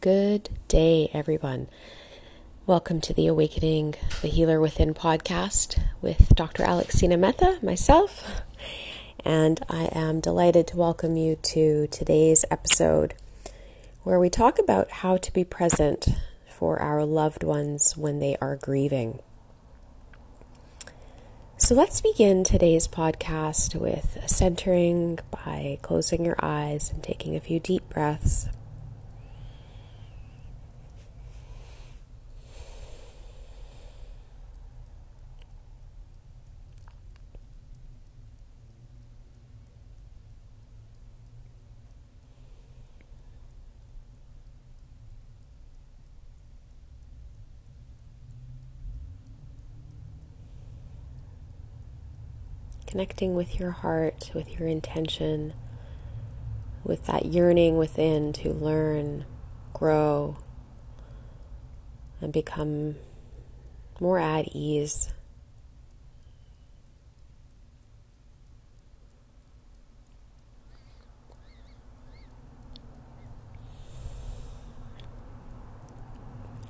Good day, everyone. Welcome to the Awakening the Healer Within podcast with Dr. Alexina Metha, myself. And I am delighted to welcome you to today's episode where we talk about how to be present for our loved ones when they are grieving. So let's begin today's podcast with centering by closing your eyes and taking a few deep breaths. Connecting with your heart, with your intention, with that yearning within to learn, grow, and become more at ease.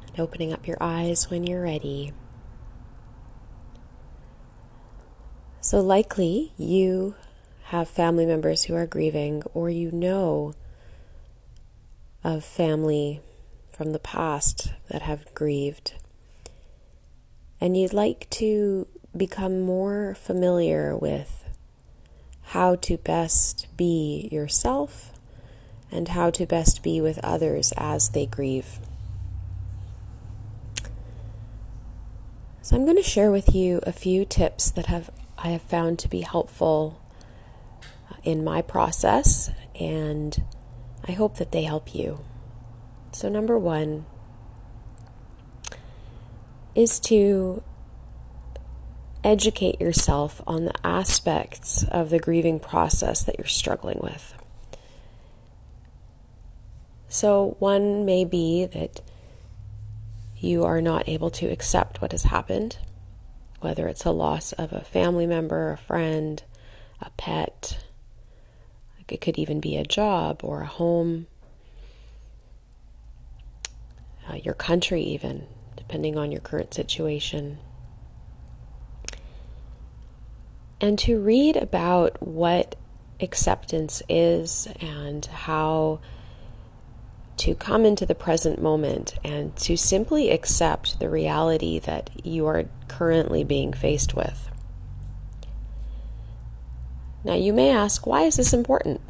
And opening up your eyes when you're ready. So, likely you have family members who are grieving, or you know of family from the past that have grieved. And you'd like to become more familiar with how to best be yourself and how to best be with others as they grieve. So, I'm going to share with you a few tips that have I have found to be helpful uh, in my process, and I hope that they help you. So, number one is to educate yourself on the aspects of the grieving process that you're struggling with. So, one may be that you are not able to accept what has happened whether it's a loss of a family member, a friend, a pet. It could even be a job or a home, uh, your country, even, depending on your current situation. And to read about what acceptance is and how to come into the present moment and to simply accept the reality that you are currently being faced with. Now, you may ask, why is this important?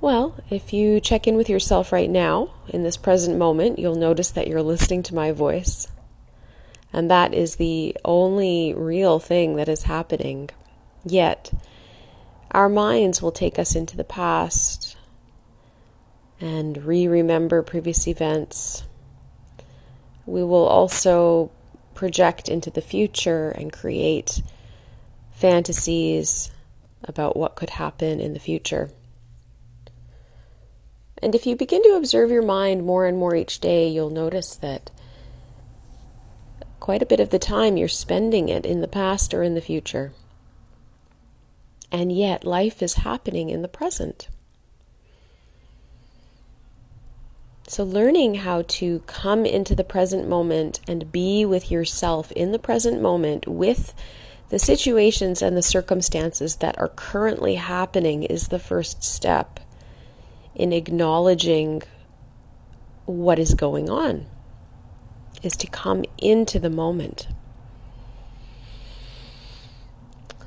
Well, if you check in with yourself right now, in this present moment, you'll notice that you're listening to my voice. And that is the only real thing that is happening. Yet, our minds will take us into the past, and re remember previous events. We will also project into the future and create fantasies about what could happen in the future. And if you begin to observe your mind more and more each day, you'll notice that quite a bit of the time you're spending it in the past or in the future. And yet, life is happening in the present. So, learning how to come into the present moment and be with yourself in the present moment with the situations and the circumstances that are currently happening is the first step in acknowledging what is going on, is to come into the moment.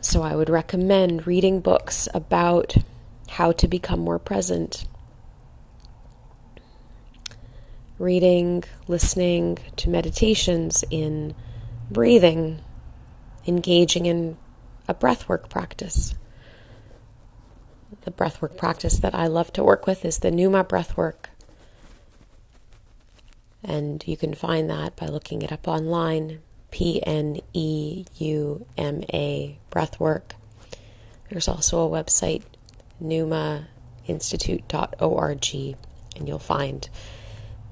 So, I would recommend reading books about how to become more present reading, listening to meditations, in breathing, engaging in a breathwork practice. The breathwork practice that I love to work with is the Pneuma breathwork. And you can find that by looking it up online P N E U M A breathwork. There's also a website, pneumainstitute.org, and you'll find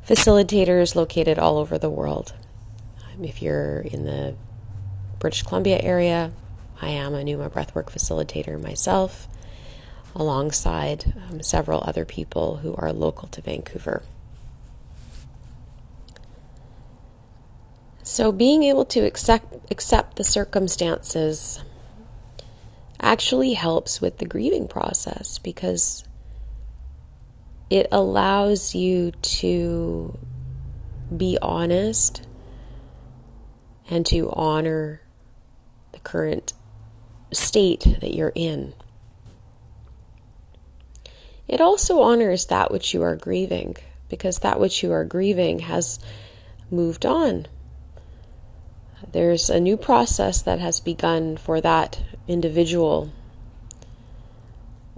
facilitators located all over the world. Um, if you're in the British Columbia area, I am a Pneuma Breathwork facilitator myself. alongside um, several other people who are local to Vancouver. So, being able to accept, accept the circumstances actually helps with the grieving process because it allows you to be honest and to honor the current state that you're in. It also honors that which you are grieving because that which you are grieving has moved on. There's a new process that has begun for that individual.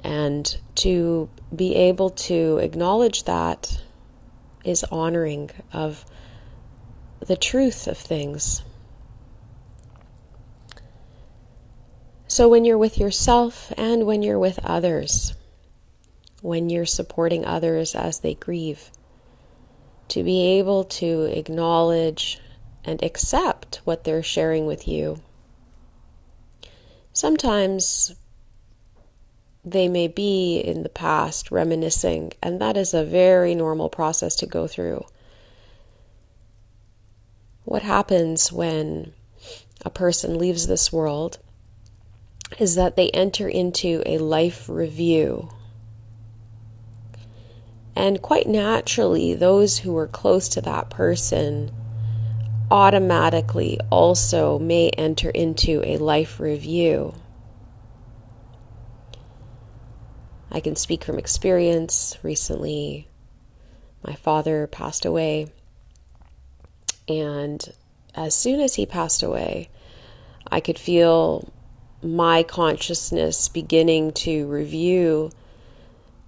And to be able to acknowledge that is honoring of the truth of things. So, when you're with yourself and when you're with others, when you're supporting others as they grieve, to be able to acknowledge and accept what they're sharing with you. Sometimes they may be in the past reminiscing, and that is a very normal process to go through. What happens when a person leaves this world is that they enter into a life review. And quite naturally, those who are close to that person automatically also may enter into a life review. I can speak from experience. Recently, my father passed away, and as soon as he passed away, I could feel my consciousness beginning to review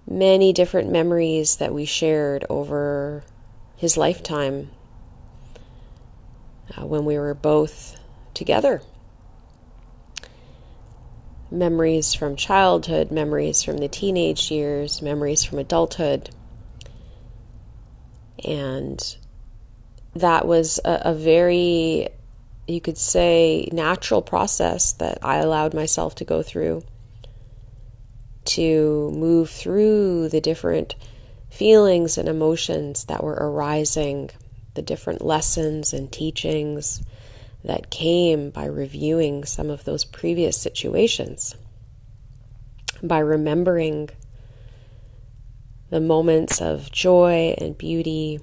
many different memories that we shared over his lifetime uh, when we were both together. Memories from childhood, memories from the teenage years, memories from adulthood. And that was a, a very, you could say, natural process that I allowed myself to go through to move through the different feelings and emotions that were arising the different lessons and teachings that came by reviewing some of those previous situations, by remembering the moments of joy and beauty,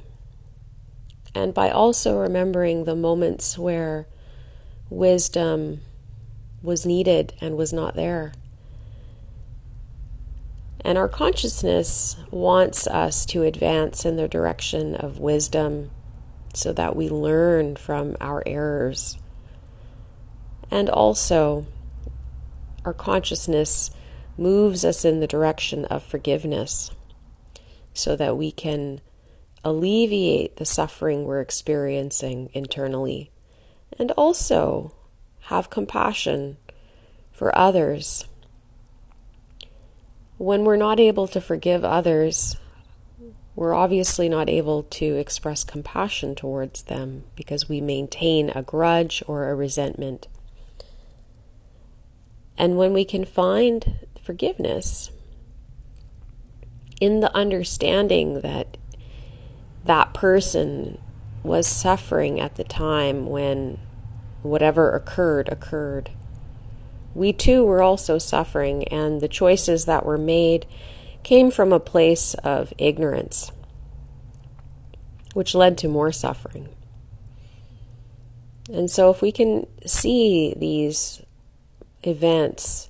and by also remembering the moments where wisdom was needed and was not there. And our consciousness wants us to advance in the direction of wisdom so that we learn from our errors. And also, our consciousness moves us in the direction of forgiveness so that we can alleviate the suffering we're experiencing internally and also have compassion for others. When we're not able to forgive others, we're obviously not able to express compassion towards them because we maintain a grudge or a resentment. And when we can find forgiveness in the understanding that that person was suffering at the time when whatever occurred occurred, we too were also suffering, and the choices that were made came from a place of ignorance, which led to more suffering. And so, if we can see these events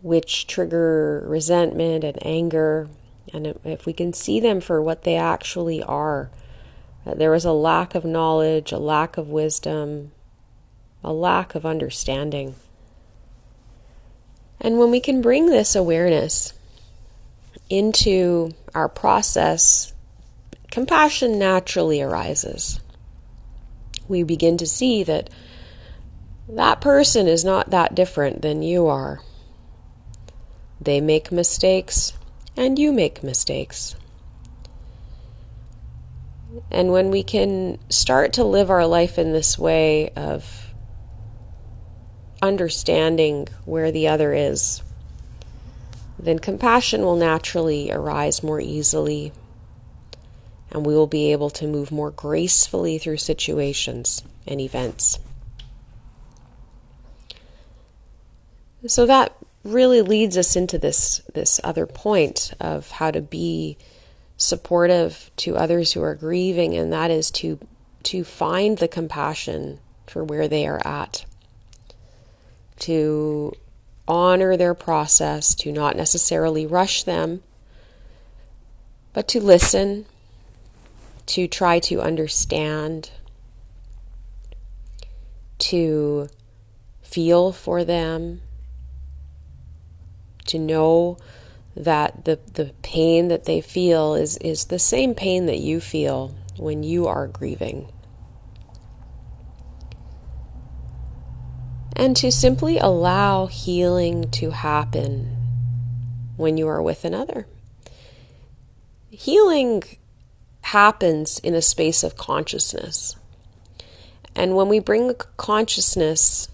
which trigger resentment and anger, and if we can see them for what they actually are, uh, there was a lack of knowledge, a lack of wisdom, a lack of understanding. And when we can bring this awareness into our process, compassion naturally arises. We begin to see that that person is not that different than you are. They make mistakes, and you make mistakes. And when we can start to live our life in this way of understanding where the other is then compassion will naturally arise more easily and we will be able to move more gracefully through situations and events. So that really leads us into this this other point of how to be supportive to others who are grieving and that is to to find the compassion for where they are at to honor their process to not necessarily rush them but to listen to try to understand to feel for them to know that the, the pain that they feel is, is the same pain that you feel when you are grieving. And to simply allow healing to happen when you are with another. Healing happens in a space of consciousness. And when we bring consciousness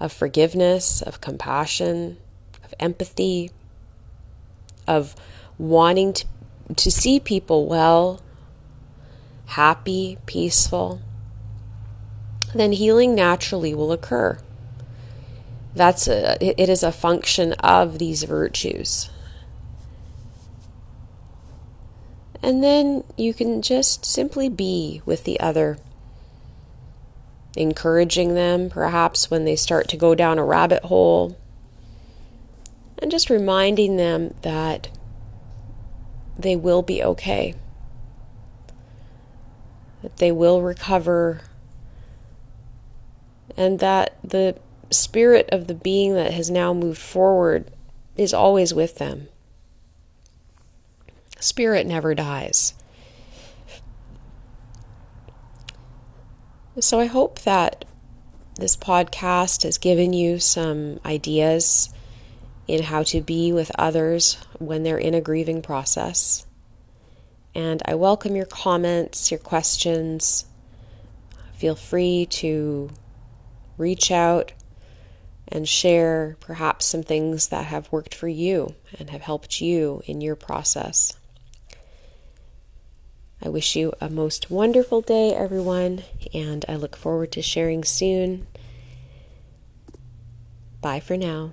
of forgiveness, of compassion, of empathy, of wanting to, to see people well, happy, peaceful, then healing naturally will occur. That's a, it is a function of these virtues. And then you can just simply be with the other, encouraging them perhaps when they start to go down a rabbit hole, and just reminding them that they will be okay, that they will recover, and that the spirit of the being that has now moved forward is always with them. Spirit never dies. So I hope that this podcast has given you some ideas in how to be with others when they're in a grieving process. And I welcome your comments, your questions. Feel free to reach out and share perhaps some things that have worked for you and have helped you in your process. I wish you a most wonderful day, everyone, and I look forward to sharing soon. Bye for now.